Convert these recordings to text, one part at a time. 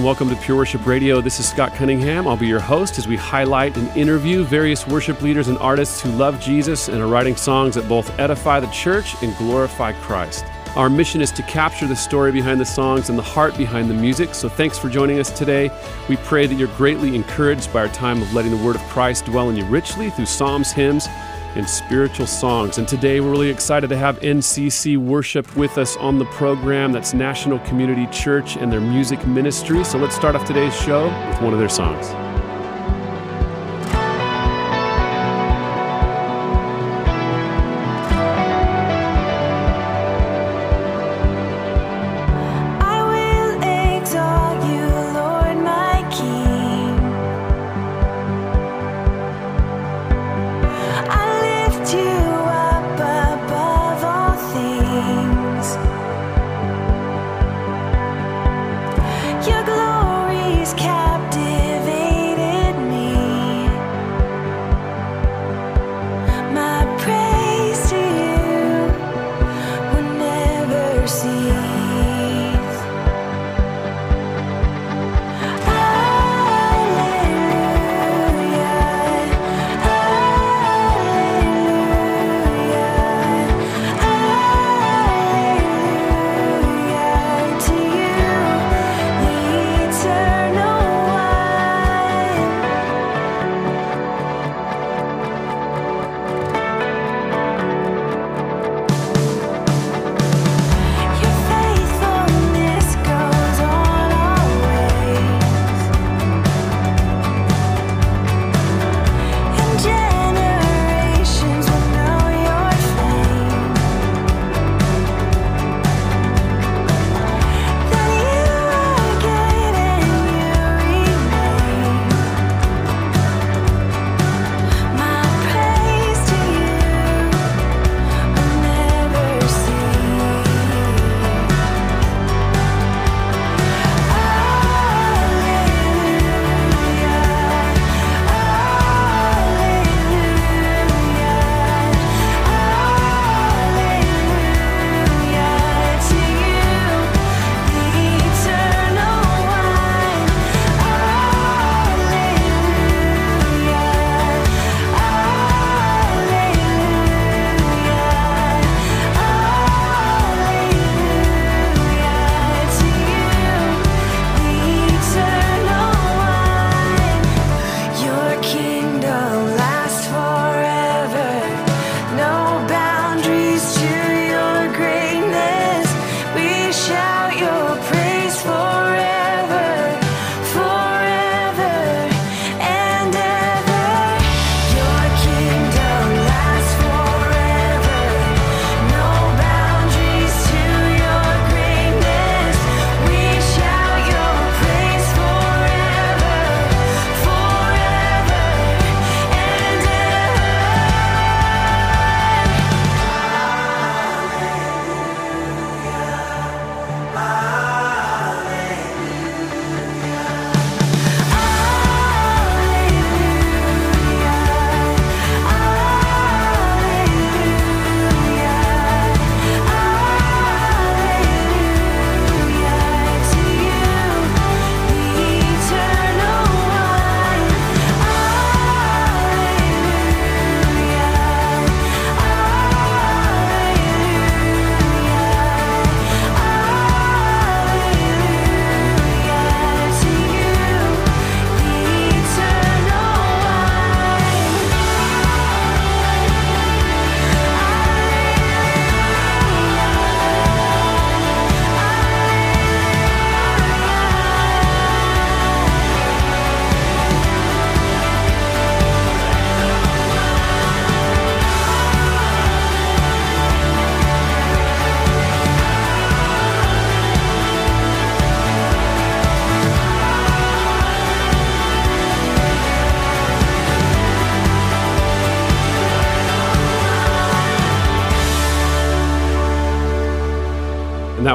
And welcome to Pure Worship Radio. This is Scott Cunningham. I'll be your host as we highlight and interview various worship leaders and artists who love Jesus and are writing songs that both edify the church and glorify Christ. Our mission is to capture the story behind the songs and the heart behind the music. So thanks for joining us today. We pray that you're greatly encouraged by our time of letting the word of Christ dwell in you richly through psalms, hymns, and spiritual songs. And today we're really excited to have NCC Worship with us on the program. That's National Community Church and their music ministry. So let's start off today's show with one of their songs.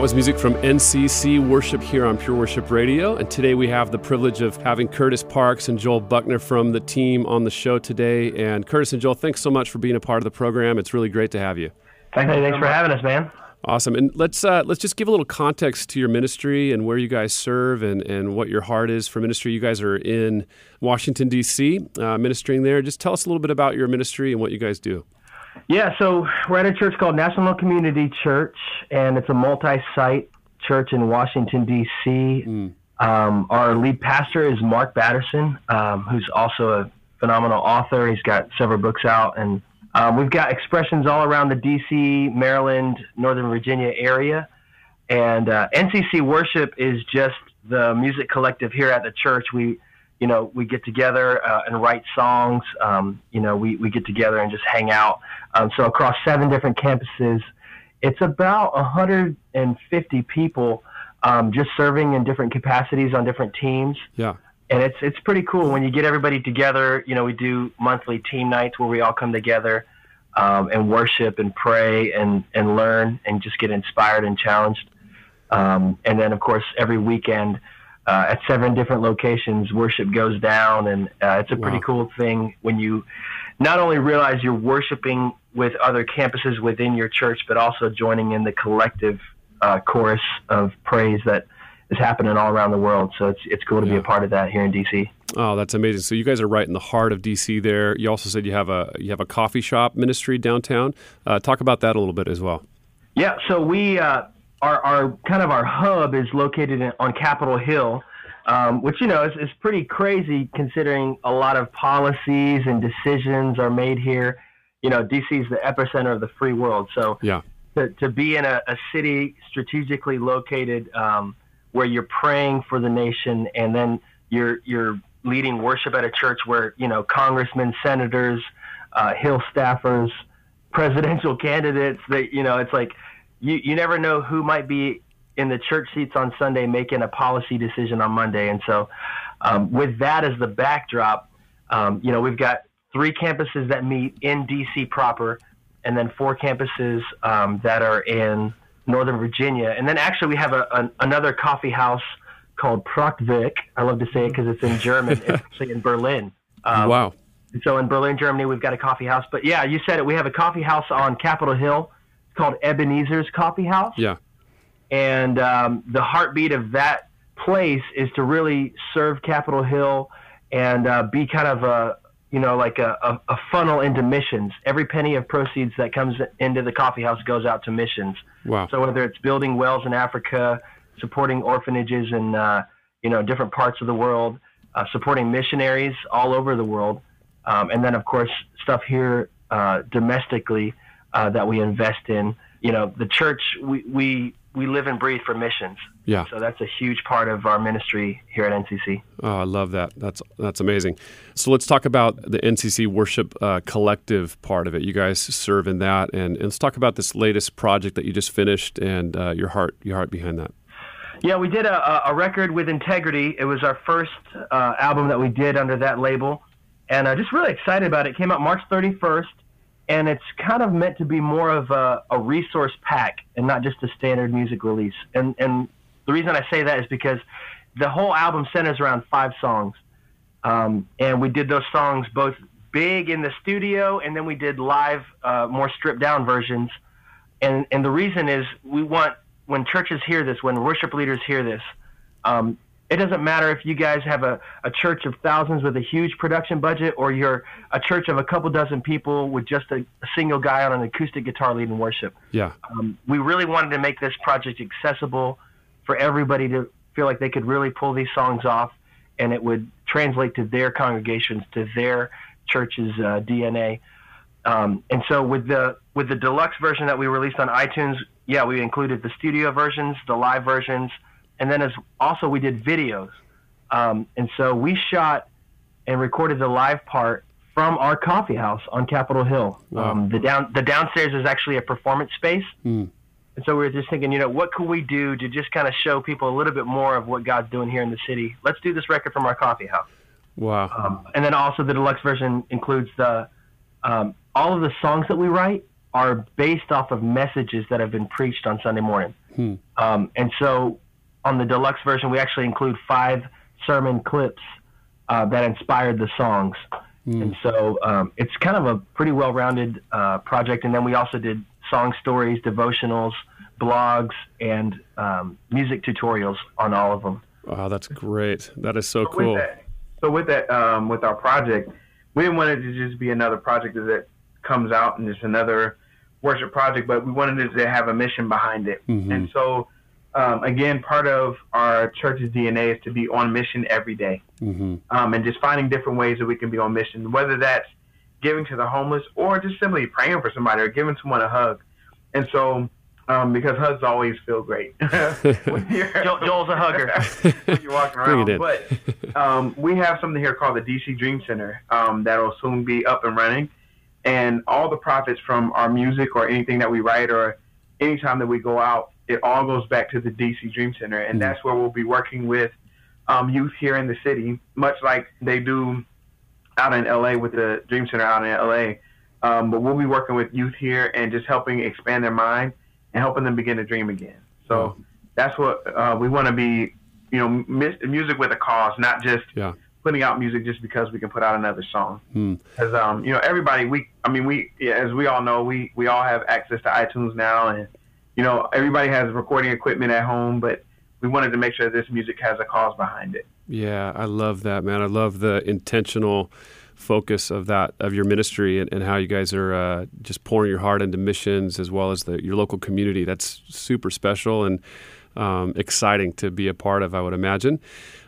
Was music from NCC Worship here on Pure Worship Radio. And today we have the privilege of having Curtis Parks and Joel Buckner from the team on the show today. And Curtis and Joel, thanks so much for being a part of the program. It's really great to have you. Thanks, hey, thanks for having us, man. Awesome. And let's uh, let's just give a little context to your ministry and where you guys serve and, and what your heart is for ministry. You guys are in Washington D.C. Uh, ministering there. Just tell us a little bit about your ministry and what you guys do. Yeah, so we're at a church called National Community Church, and it's a multi-site church in Washington D.C. Mm. Um, our lead pastor is Mark Batterson, um, who's also a phenomenal author. He's got several books out, and um, we've got expressions all around the D.C., Maryland, Northern Virginia area. And uh, NCC Worship is just the music collective here at the church. We, you know, we get together uh, and write songs. Um, you know, we, we get together and just hang out. Um, so across seven different campuses, it's about 150 people um, just serving in different capacities on different teams. Yeah and it's it's pretty cool when you get everybody together. You know, we do monthly team nights where we all come together um, and worship and pray and and learn and just get inspired and challenged. Um, and then, of course, every weekend uh, at seven different locations, worship goes down, and uh, it's a pretty wow. cool thing when you not only realize you're worshiping with other campuses within your church, but also joining in the collective uh, chorus of praise that is happening all around the world. So it's it's cool to yeah. be a part of that here in DC. Oh, that's amazing! So you guys are right in the heart of DC. There, you also said you have a you have a coffee shop ministry downtown. Uh, talk about that a little bit as well. Yeah, so we uh, our our kind of our hub is located in, on Capitol Hill. Um, which you know is, is pretty crazy considering a lot of policies and decisions are made here. You know, DC is the epicenter of the free world. So yeah, to, to be in a, a city strategically located um, where you're praying for the nation and then you're you're leading worship at a church where you know congressmen, senators, uh, Hill staffers, presidential candidates. That you know, it's like you you never know who might be in the church seats on Sunday making a policy decision on Monday. And so, um, with that as the backdrop, um, you know, we've got three campuses that meet in DC proper, and then four campuses um, that are in Northern Virginia. And then actually we have a, another coffee house called Prachtwerk. I love to say it because it's in German. it's actually in Berlin. Um, wow. So in Berlin, Germany, we've got a coffee house. But yeah, you said it. We have a coffee house on Capitol Hill. Called Ebenezer's Coffee House. Yeah. And um, the heartbeat of that place is to really serve Capitol Hill and uh, be kind of a, you know, like a, a, a, funnel into missions. Every penny of proceeds that comes into the coffee house goes out to missions. Wow. So whether it's building wells in Africa, supporting orphanages in, uh, you know, different parts of the world, uh, supporting missionaries all over the world, um, and then of course stuff here uh, domestically uh, that we invest in. You know, the church we we we live and breathe for missions. Yeah. So that's a huge part of our ministry here at NCC. Oh, I love that. That's that's amazing. So let's talk about the NCC Worship uh, Collective part of it. You guys serve in that, and, and, let's talk about this latest project that you just finished and uh, your heart your heart behind that. Yeah, we did a, a record with Integrity. It was our first uh, album that we did under that label, and I'm just really excited about it. It came out March 31st and it's kind of meant to be more of a, a resource pack and not just a standard music release. And and the reason I say that is because the whole album centers around five songs, um, and we did those songs both big in the studio and then we did live, uh, more stripped down versions. And and the reason is we want when churches hear this, when worship leaders hear this, um, it doesn't matter if you guys have a, a church of thousands with a huge production budget or you're a church of a couple dozen people with just a, a single guy on an acoustic guitar leading worship. Yeah. Um, we really wanted to make this project accessible for everybody to feel like they could really pull these songs off and it would translate to their congregations, to their church's uh, DNA. Um, and so with the with the deluxe version that we released on iTunes, yeah, we included the studio versions, the live versions, and then as also we did videos. Um, and so we shot and recorded the live part from our coffee house on Capitol Hill. Wow. Um, the down the downstairs is actually a performance space. Mm. And so we were just thinking, you know, what could we do to just kind of show people a little bit more of what God's doing here in the city? Let's do this record from our coffee house. Wow. Um, and then also the deluxe version includes the um, all of the songs that we write are based off of messages that have been preached on Sunday morning. Hmm. Um, and so on the deluxe version, we actually include five sermon clips uh, that inspired the songs. Mm. And so um, it's kind of a pretty well rounded uh, project. And then we also did song stories, devotionals, blogs, and um, music tutorials on all of them. Wow, that's great. That is so, so cool. With that, so with that, um, with our project, we didn't want it to just be another project that comes out and just another worship project, but we wanted it to have a mission behind it. Mhm. And so, um, again, part of our church's DNA is to be on mission every day, hmm um, and just finding different ways that we can be on mission, whether that's giving to the homeless or just simply praying for somebody or giving someone a hug. And so, um, because hugs always feel great. Joel, Joel's a hugger. you're walking Bring around. it in. But um, we have something here called the DC Dream Center um, that'll soon be up and running. And all the profits from our music or anything that we write or anytime that we go out, it all goes back to the DC Dream Center. And Mm. that's where we'll be working with um, youth here in the city, much like they do out in LA with the Dream Center out in LA. Um, but we'll be working with youth here and just helping expand their mind and helping them begin to dream again. So that's what uh, we want to be, you know, mis- music with a cause, not just Yeah. putting out music just because we can put out another song. Hmm. Because um, you know, everybody, we, I mean, we, yeah, as we all know, we we all have access to iTunes now, and you know, everybody has recording equipment at home, but we wanted to make sure this music has a cause behind it. Yeah, I love that, man. I love the intentional focus of that of your ministry and, and how you guys are uh, just pouring your heart into missions as well as the, your local community. That's super special and um, exciting to be a part of, I would imagine.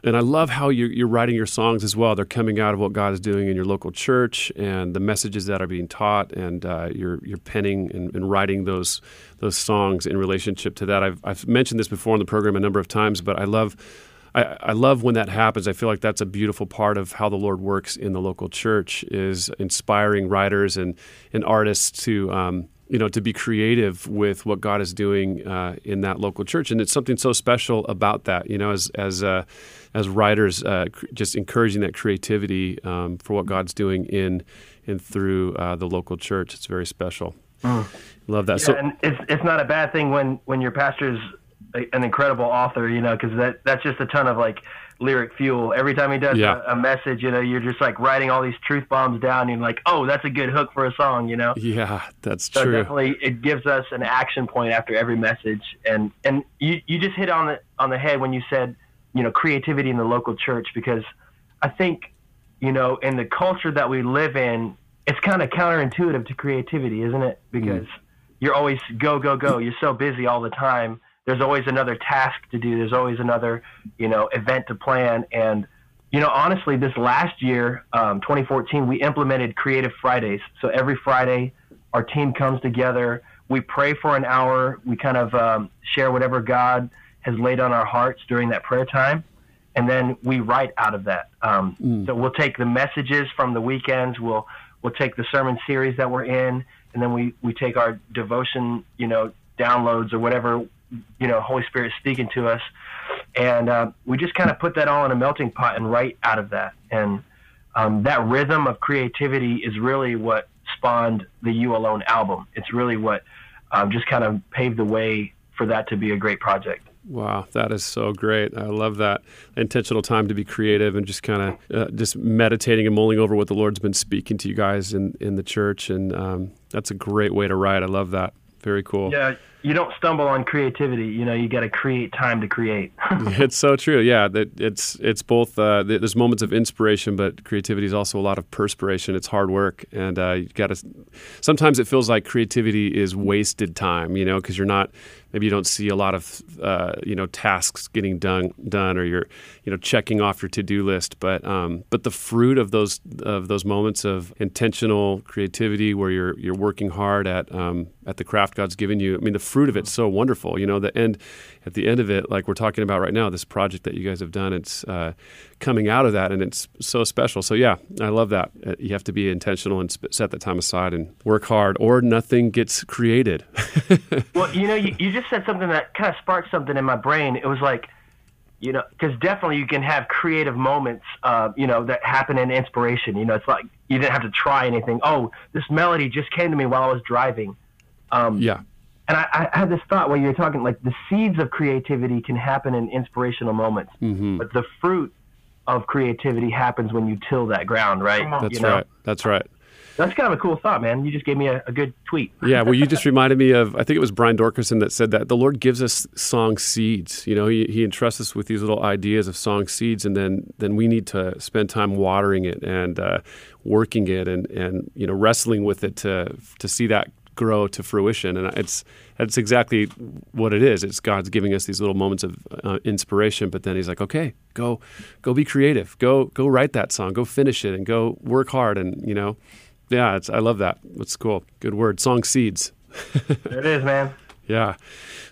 And I love how you're, you're writing your songs as well. They're coming out of what God is doing in your local church and the messages that are being taught, and uh, you're you're penning and, and writing those those songs in relationship to that. I've I've mentioned this before on the program a number of times, but I love. I, I love when that happens. I feel like that's a beautiful part of how the Lord works in the local church is inspiring writers and, and artists to um, you know to be creative with what God is doing uh, in that local church, and it's something so special about that. You know, as as uh, as writers, uh, cr- just encouraging that creativity um, for what God's doing in and through uh, the local church. It's very special. Love that. Yeah, so and it's it's not a bad thing when when your pastor's a, an incredible author, you know, because that that's just a ton of like lyric fuel. Every time he does Yeah. a, a message, you know, you're just like writing all these truth bombs down, and like, oh, that's a good hook for a song, you know. yeah, that's So true. definitely, it gives us an action point after every message, and and you you just hit on the on the head when you said, you know, creativity in the local church because I think, you know, in the culture that we live in, it's kind of counterintuitive to creativity, isn't it? Mm. Because you're always go go go. You're so busy all the time. There's always another task to do. There's always another, you know, event to plan. And, you know, honestly, this last year, um, 2014, we implemented Creative Fridays. So every Friday, our team comes together. We pray for an hour. We kind of um, share whatever God has laid on our hearts during that prayer time, and then we write out of that. Um, So we'll take the messages from the weekends. We'll we'll take the sermon series that we're in, and then we we take our devotion, you know, downloads or whatever, you know, Holy Spirit speaking to us, and uh, we just kind of put that all in a melting pot and write out of that. And um, that rhythm of creativity is really what spawned the You Alone album. It's really what um, just kind of paved the way for that to be a great project. Wow, that is so great. I love that intentional time to be creative and just kind of uh, just meditating and mulling over what the Lord's been speaking to you guys in, in the church. And um, that's a great way to write. I love that. Very cool. Yeah, you don't stumble on creativity. You know, you got to create time to create. it's so true. Yeah, that it's it's both. Uh, there's moments of inspiration, but creativity is also a lot of perspiration. It's hard work, and uh, you got to. Sometimes it feels like creativity is wasted time. You know, because you're not. Maybe you don't see a lot of uh, you know tasks getting done done, or you're you know checking off your to do list. But um, but the fruit of those of those moments of intentional creativity, where you're you're working hard at um, at the craft God's given you. I mean, the fruit of it's so wonderful. You know, the end at the end of it, like we're talking about right now, this project that you guys have done, it's uh, coming out of that, and it's so special. So yeah, I love that. Uh, You have to be intentional and set that time aside and work hard, or nothing gets created. well, you know, you, you just said something that kind of sparked something in my brain. It was like, you know, because definitely you can have creative moments, uh, you know, that happen in inspiration. You know, it's like you didn't have to try anything. Oh, this melody just came to me while I was driving. Um, yeah, and I, I had this thought while you were talking, like the seeds of creativity can happen in inspirational moments, hmm but the fruit of creativity happens when you till that ground, right? That's you know? right. That's right. that's kind of a cool thought, man. You just gave me a, a good tweet. yeah, well, you just reminded me of I think it was Brian Doerksen that said that the Lord gives us song seeds. You know, He, he entrusts us with these little ideas of song seeds, and then then we need to spend time watering it and uh, working it and and you know wrestling with it to to see that grow to fruition. And it's that's exactly what it is. It's God's giving us these little moments of uh, inspiration, but then He's like, okay, go go be creative, go go write that song, go finish it, and go work hard, and you know yeah, I love that. That's cool. Good word. Song seeds. it is, man. Yeah.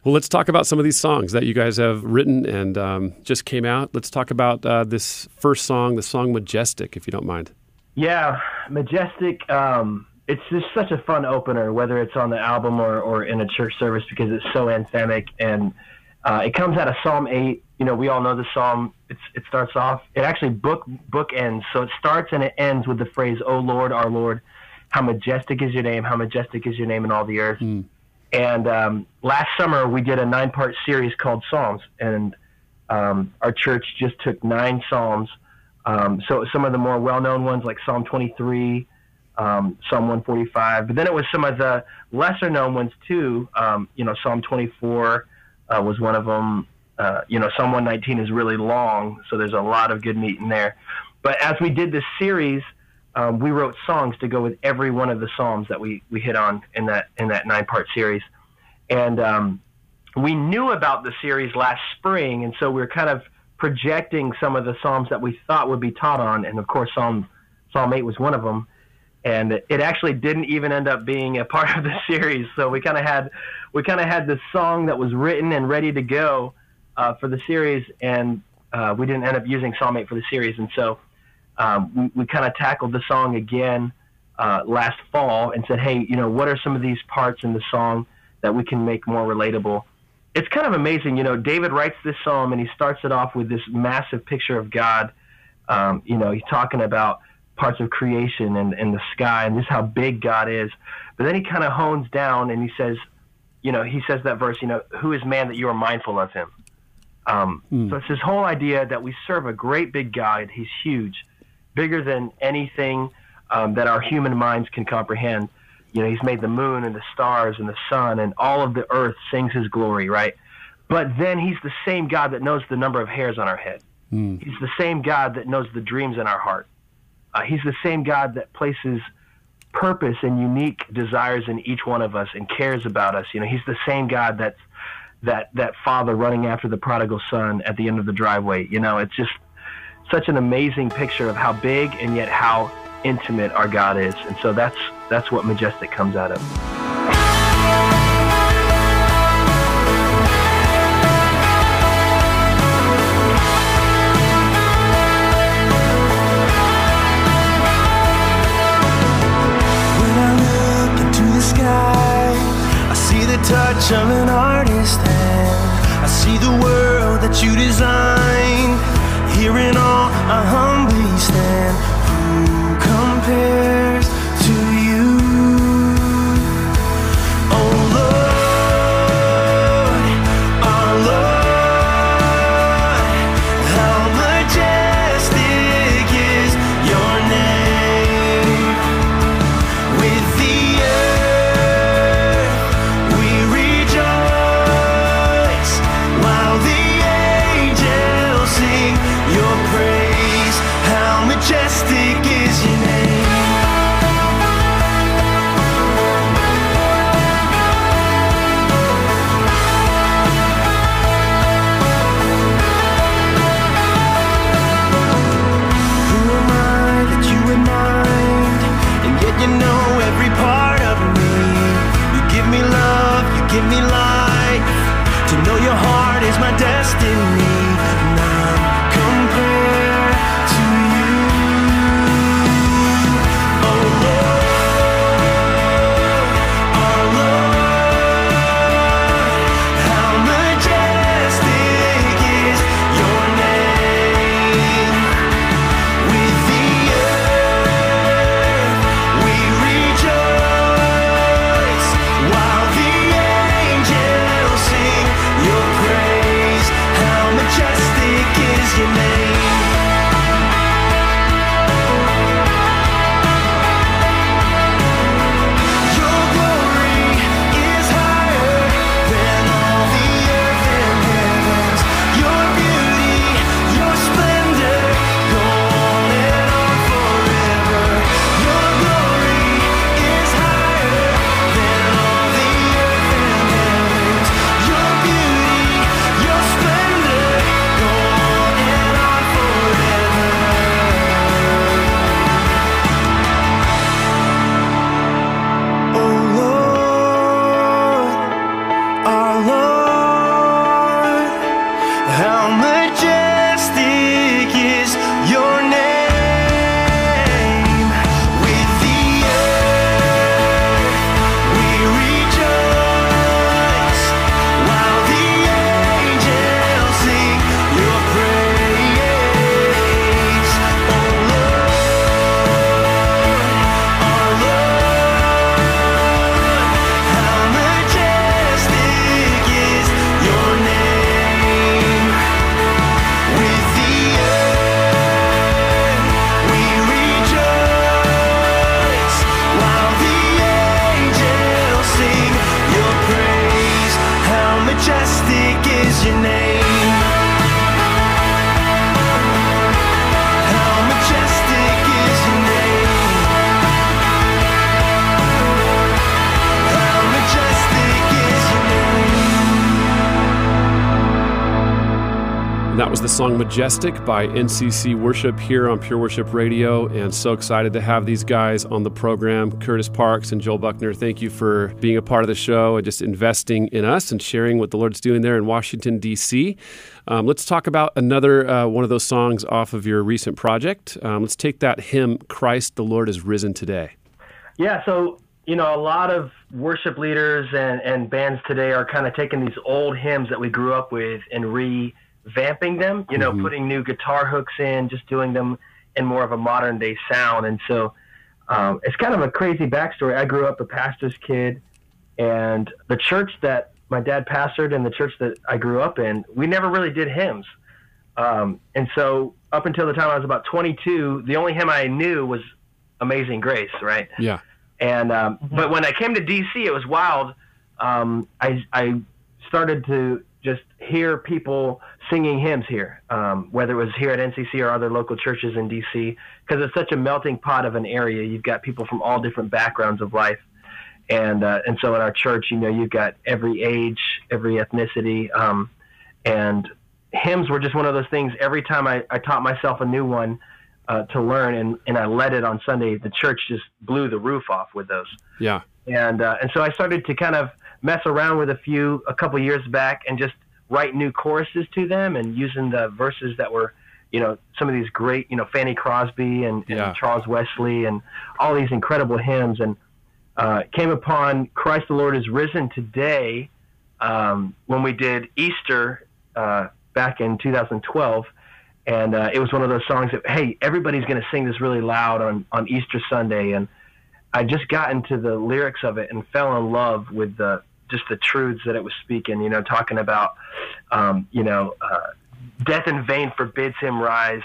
Well, let's talk about some of these songs that you guys have written and um, just came out. Let's talk about uh, this first song, the song Majestic, if you don't mind. Yeah, Majestic. Um, it's just such a fun opener, whether it's on the album or, or in a church service, because it's so anthemic. And uh, it comes out of Psalm 8. You know, we all know the psalm. It's, it starts off, it actually book book ends. So it starts and it ends with the phrase, "O Lord, our Lord, how majestic is your name, how majestic is your name in all the earth." Mm. And um, last summer we did a nine part series called Psalms, and um, our church just took nine psalms. Um, so some of the more well known ones like Psalm 23, um, Psalm 145, but then it was some of the lesser known ones too. Um, you know, Psalm 24 uh, was one of them. Uh, you know, Psalm 119 is really long, so there's a lot of good meat in there. But as we did this series, um, we wrote songs to go with every one of the psalms that we, we hit on in that in that nine part series, and um, we knew about the series last spring, and so we are kind of projecting some of the psalms that we thought would be taught on, and of course Psalm Psalm eight was one of them and it actually didn't even end up being a part of the series. So we kind of had we kind of had this song that was written and ready to go uh, for the series, and uh, we didn't end up using 8 for the series. And so um, we, we kind of tackled the song again uh, last fall and said, hey, you know, what are some of these parts in the song that we can make more relatable? It's kind of amazing, you know. David writes this psalm and he starts it off with this massive picture of God. Um, you know, he's talking about parts of creation and, and the sky and just how big God is. But then he kind of hones down and he says, you know, he says that verse, you know, who is man that you are mindful of him? Um, mm. So it's this whole idea that we serve a great big God. He's huge, bigger than anything um, that our human minds can comprehend. You know, he's made the moon and the stars and the sun and all of the earth sings his glory, right? But then he's the same God that knows the number of hairs on our head. Mm. He's the same God that knows the dreams in our heart. Uh, he's the same God that places purpose and unique desires in each one of us and cares about us. You know, he's the same God that's that that father running after the prodigal son at the end of the driveway. You know, it's just such an amazing picture of how big and yet how intimate our God is. And so that's that's what majestic comes out of. Touch of an artist hand. I see the world that you designed. Here in all, I humbly stand. Who compares? Majestic by NCC Worship here on Pure Worship Radio. And so excited to have these guys on the program. Curtis Parks and Joel Buckner, thank you for being a part of the show and just investing in us and sharing what the Lord's doing there in Washington, D.C. Um, let's talk about another uh, one of those songs off of your recent project. Um, let's take that hymn, Christ the Lord is Risen Today. Yeah, so, you know, a lot of worship leaders and, and bands today are kind of taking these old hymns that we grew up with and re vamping them, you know, mm-hmm. putting new guitar hooks in, just doing them in more of a modern day sound. And so um, it's kind of a crazy backstory. I grew up a pastor's kid, and the church that my dad pastored and the church that I grew up in, we never really did hymns. Um, and so up until the time I was about 22, the only hymn I knew was Amazing Grace, right? Yeah. And um, mm-hmm. but when I came to DC, it was wild. Um, I I started to just hear people singing hymns here, um, whether it was here at NCC or other local churches in DC, because it's such a melting pot of an area. You've got people from all different backgrounds of life, and uh, and so in our church, you know, you've got every age, every ethnicity, um, and hymns were just one of those things. Every time I, I taught myself a new one uh, to learn, and and I led it on Sunday, the church just blew the roof off with those. Yeah, and uh, and so I started to kind of mess around with a few a couple years back and just write new choruses to them and using the verses that were you know some of these great you know Fanny Crosby and, yeah. and Charles Wesley and all these incredible hymns. And uh, came upon Christ the Lord is risen today um, when we did Easter uh, back in 2012 and uh, it was one of those songs that hey everybody's going to sing this really loud on on Easter Sunday. And I just got into the lyrics of it and fell in love with the just the truths that it was speaking. You know, talking about, um, you know, uh, death in vain forbids him rise.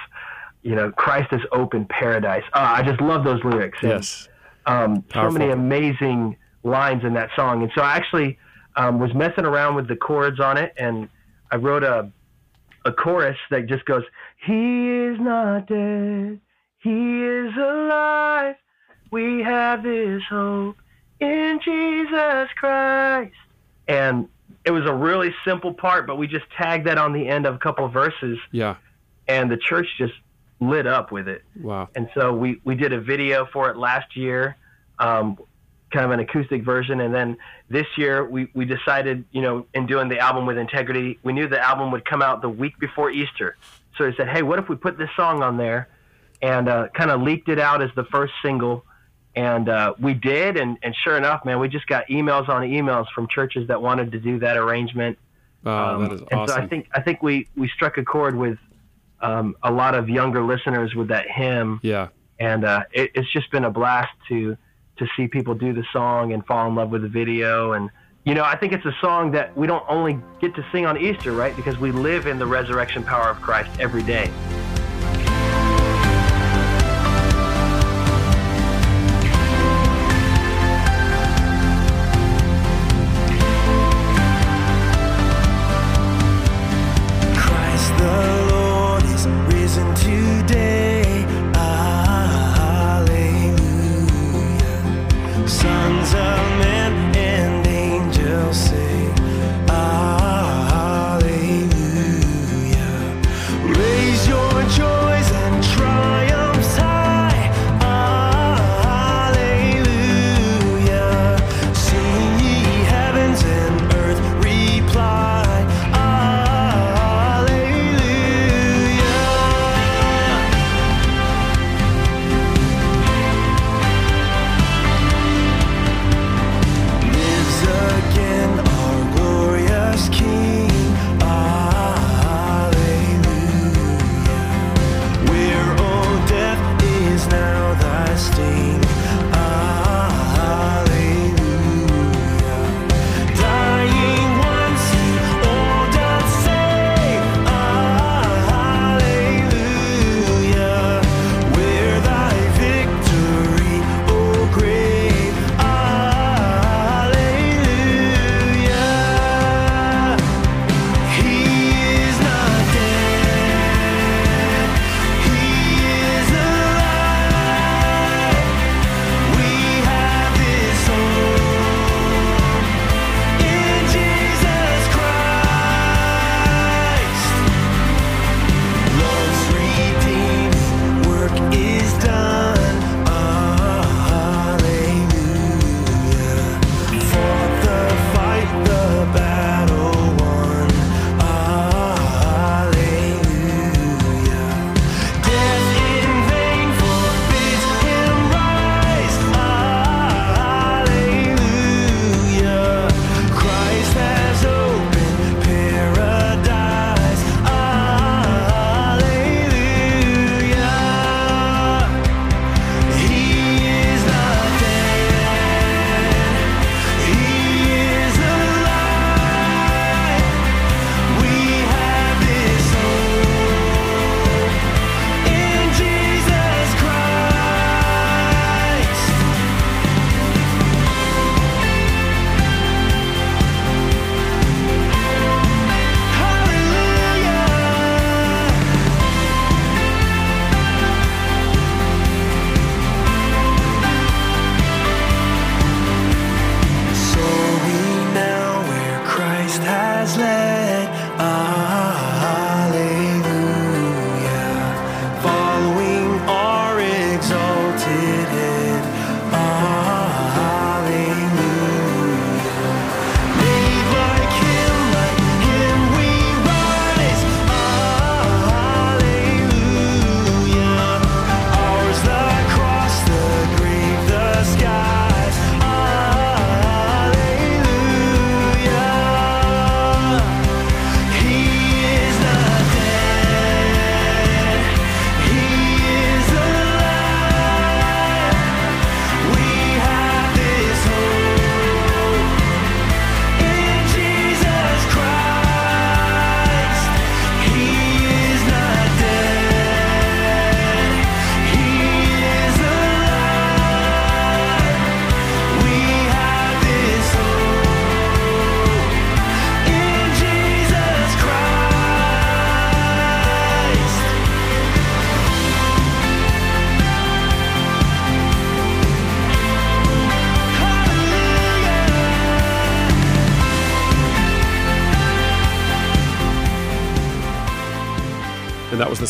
You know, Christ has opened paradise. Uh, I just love those lyrics. Yes. And, um, so many amazing lines in that song. And so I actually um, was messing around with the chords on it, and I wrote a a chorus that just goes, "He is not dead, He is alive. We have this hope." In Jesus Christ. And it was a really simple part, but we just tagged that on the end of a couple of verses. Yeah. And the church just lit up with it. Wow. And so we, we did a video for it last year, um, kind of an acoustic version. And then this year we, we decided, you know, in doing the album with integrity, we knew the album would come out the week before Easter. So we said, hey, what if we put this song on there and uh, kind of leaked it out as the first single and uh, we did, and, and sure enough, man, we just got emails on emails from churches that wanted to do that arrangement. Wow, um, that is awesome. And so I think I think we, we struck a chord with um, a lot of younger listeners with that hymn. Yeah, and uh, it, it's just been a blast to to see people do the song and fall in love with the video. And you know, I think it's a song that we don't only get to sing on Easter, right? Because we live in the resurrection power of Christ every day.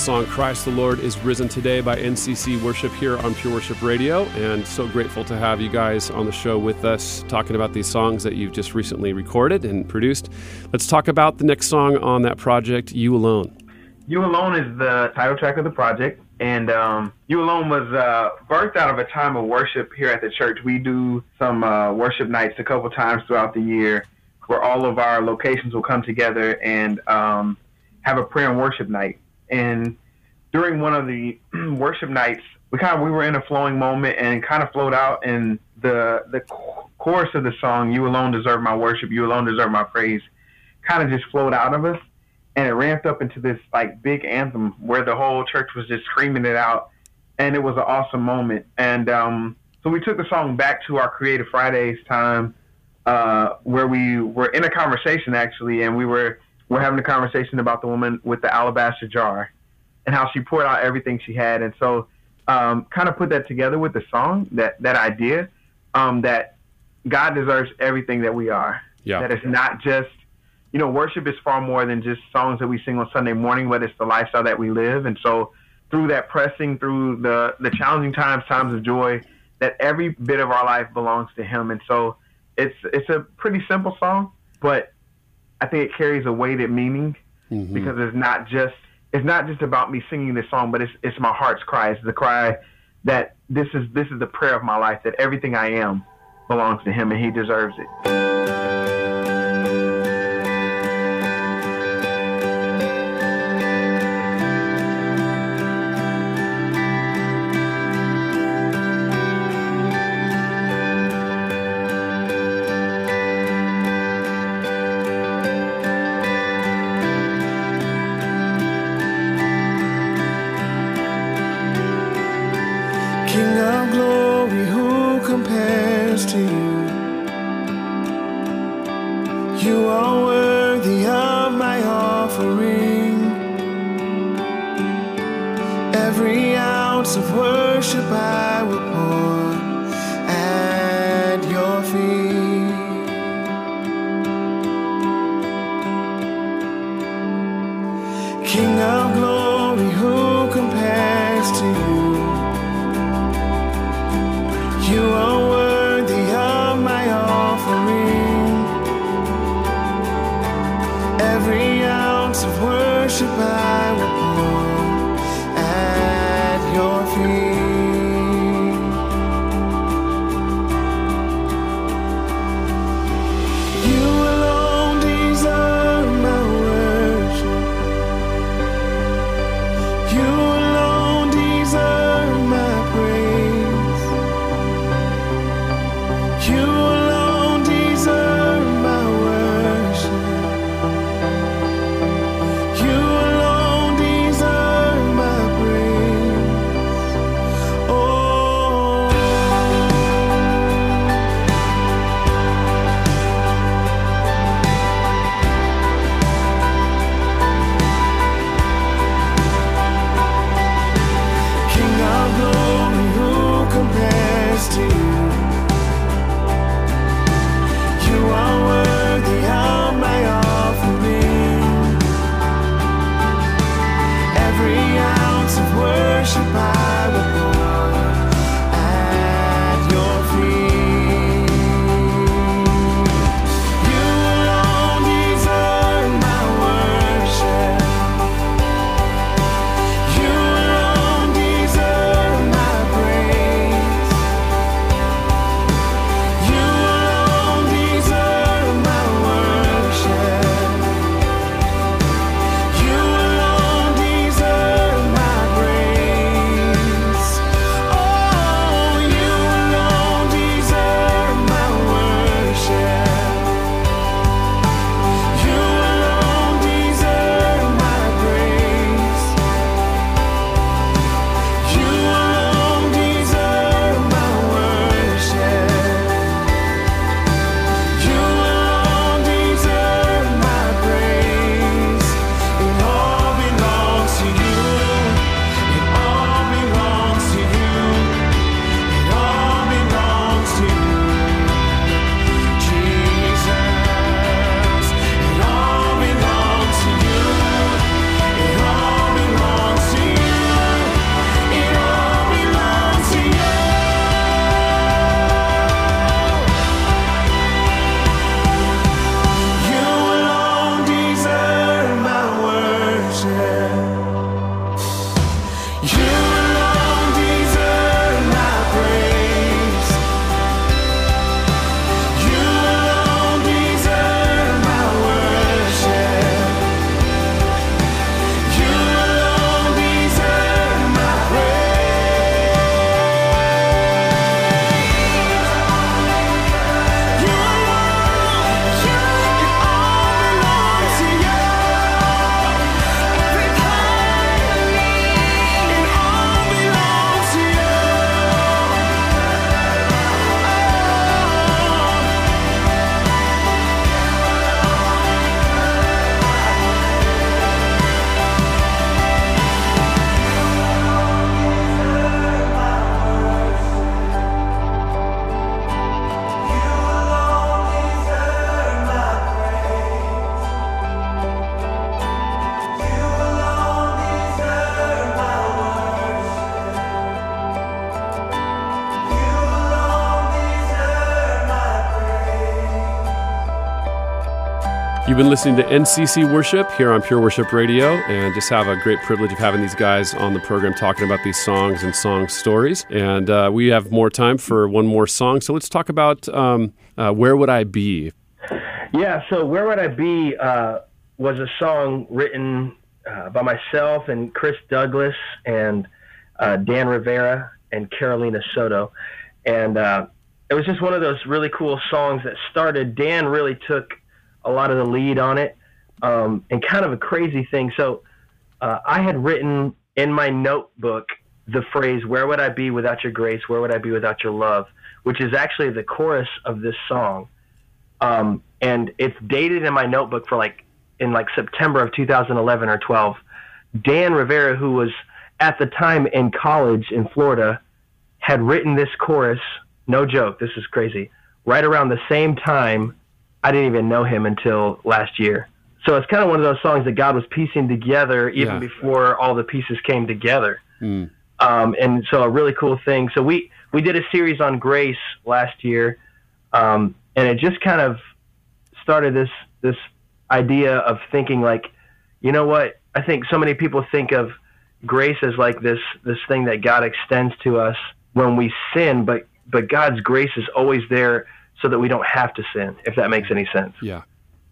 Song Christ the Lord is Risen Today by NCC Worship here on Pure Worship Radio. And so grateful to have you guys on the show with us talking about these songs that you've just recently recorded and produced. Let's talk about the next song on that project, You Alone. You Alone is the title track of the project. And um, You Alone was uh, birthed out of a time of worship here at the church. We do some uh, worship nights a couple times throughout the year where all of our locations will come together and um, have a prayer and worship night. And during one of the worship nights, we kind of we were in a flowing moment and kind of flowed out. And the the chorus of the song, "You alone deserve my worship, you alone deserve my praise," kind of just flowed out of us, and it ramped up into this like big anthem where the whole church was just screaming it out, and it was an awesome moment. And um, so we took the song back to our Creative Fridays time, uh, where we were in a conversation actually, and we were we're having a conversation about the woman with the alabaster jar and how she poured out everything she had. And so, um, kind of put that together with the song, that, that idea um, that God deserves everything that we are. Yeah. That it's not just, you know, worship is far more than just songs that we sing on Sunday morning, but it's the lifestyle that we live. And so, through that pressing, through the, the challenging times, times of joy, that every bit of our life belongs to Him. And so, it's it's a pretty simple song, but I think it carries a weighted meaning mm-hmm. because it's not just it's not just about me singing this song, but it's it's my heart's cry. It's the cry that this is this is the prayer of my life that everything I am belongs to Him and He deserves it. You are worthy of my offering. Every ounce of worship I will. You've been listening to NCC Worship here on Pure Worship Radio, and just have a great privilege of having these guys on the program talking about these songs and song stories. And uh, we have more time for one more song, so let's talk about um, uh, "Where Would I Be." Yeah, so "Where Would I Be" uh, was a song written uh, by myself and Chris Douglas and uh, Dan Rivera and Carolina Soto, and uh, it was just one of those really cool songs that started. Dan really took a lot of the lead on it, um, and kind of a crazy thing. So uh, I had written in my notebook the phrase "Where would I be without your grace? Where would I be without your love?" which is actually the chorus of this song, um, and it's dated in my notebook for like in like September of 2011 or 12. Dan Rivera, who was at the time in college in Florida, had written this chorus. No joke, this is crazy. Right around the same time I didn't even know him until last year. So it's kind of one of those songs that God was piecing together even yeah. before all the pieces came together. Mm. Um, and so a really cool thing. So we we did a series on grace last year, um, and it just kind of started this this idea of thinking like, you know what? I think so many people think of grace as like this this thing that God extends to us when we sin, but but God's grace is always there so that we don't have to sin, if that makes any sense. Yeah.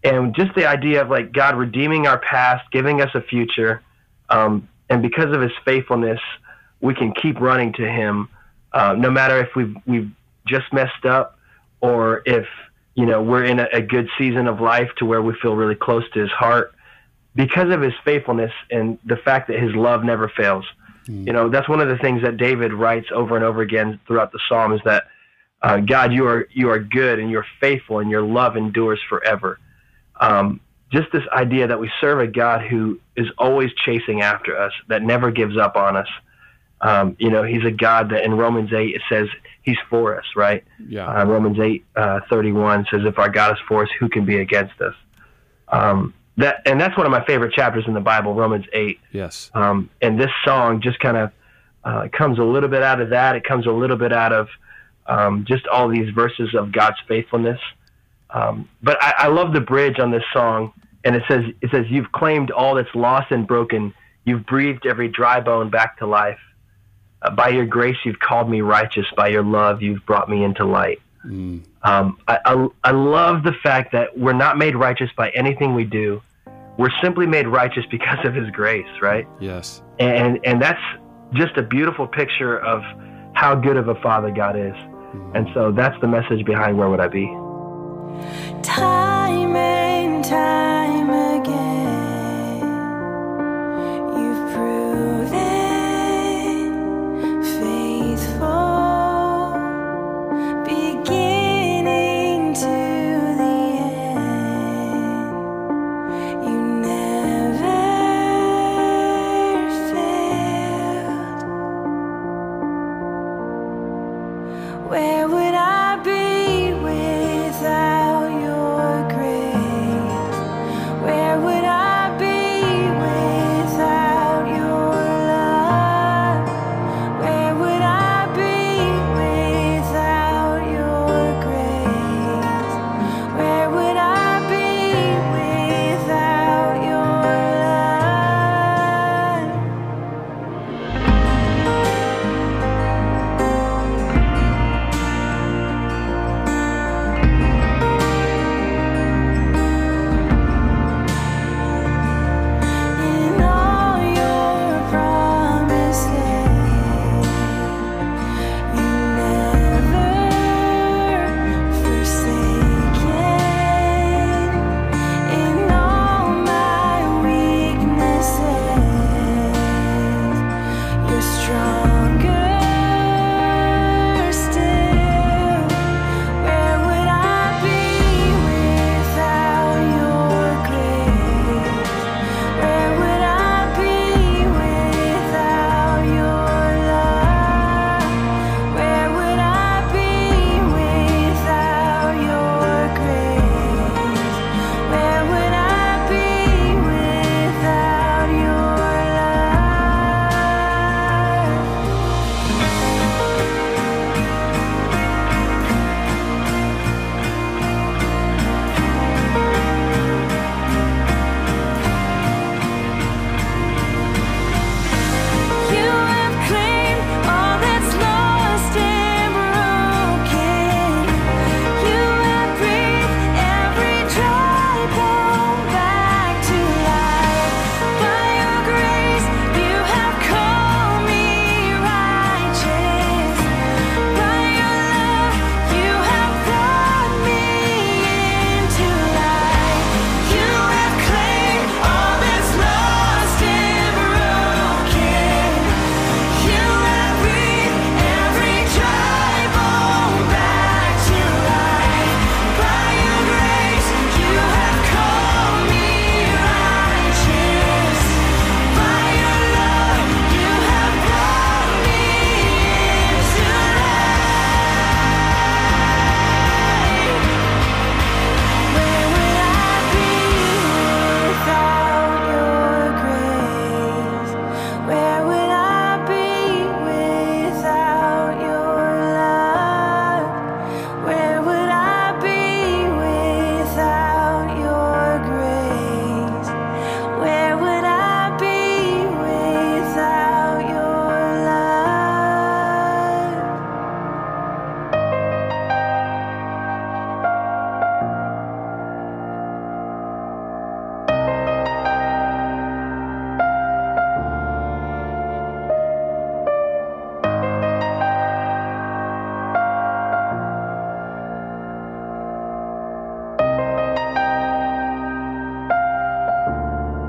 And just the idea of like God redeeming our past, giving us a future, um, and because of His faithfulness, we can keep running to Him, uh, no matter if we've we've just messed up or if you know we're in a, a good season of life to where we feel really close to His heart, because of His faithfulness and the fact that His love never fails. Mm. You know, that's one of the things that David writes over and over again throughout the Psalm is that uh, God, you are you are good and you're faithful and your love endures forever. Um, just this idea that we serve a God who is always chasing after us, that never gives up on us. Um, you know, He's a God that in Romans eight it says He's for us, right? Yeah. Uh, Romans eight uh, thirty one says, "If our God is for us, who can be against us?" Um, that and that's one of my favorite chapters in the Bible, Romans eight. Yes. Um, and this song just kind of uh, comes a little bit out of that. It comes a little bit out of um, just all these verses of God's faithfulness. Um, but I, I love the bridge on this song, and it says, "It says you've claimed all that's lost and broken. You've breathed every dry bone back to life. Uh, by your grace, you've called me righteous. By your love, you've brought me into light." Mm. Um, I, I, I love the fact that we're not made righteous by anything we do. We're simply made righteous because of His grace, right? Yes. And and that's just a beautiful picture of how good of a Father God is. And so that's the message behind Where Would I Be? Time and time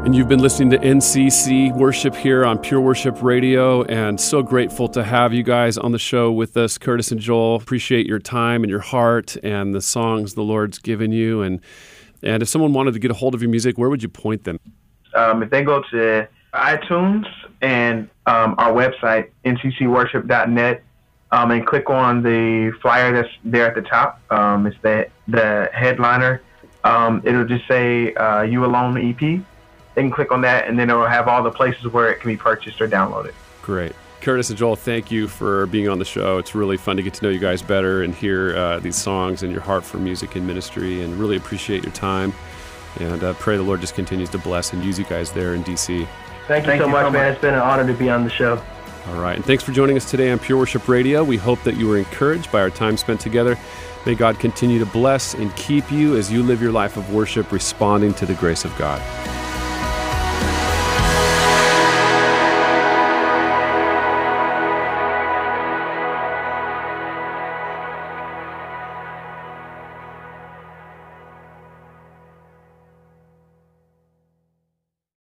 And you've been listening to NCC Worship here on Pure Worship Radio, and so grateful to have you guys on the show with us, Curtis and Joel. Appreciate your time and your heart and the songs the Lord's given you. And and if someone wanted to get a hold of your music, where would you point them? Um, if they go to iTunes and um, our website, nccworship.net, um, and click on the flyer that's there at the top, um, it's the, the headliner. Um, it'll just say uh, You Alone EP they can click on that, and then it will have all the places where it can be purchased or downloaded. Great. Curtis and Joel, thank you for being on the show. It's really fun to get to know you guys better and hear uh, these songs and your heart for music and ministry, and really appreciate your time. And uh, pray the Lord just continues to bless and use you guys there in DC. Thank you, Thank so, you much, so much, man. It's been an honor to be on the show. All right. And thanks for joining us today on Pure Worship Radio. We hope that you were encouraged by our time spent together. May God continue to bless and keep you as you live your life of worship, responding to the grace of God.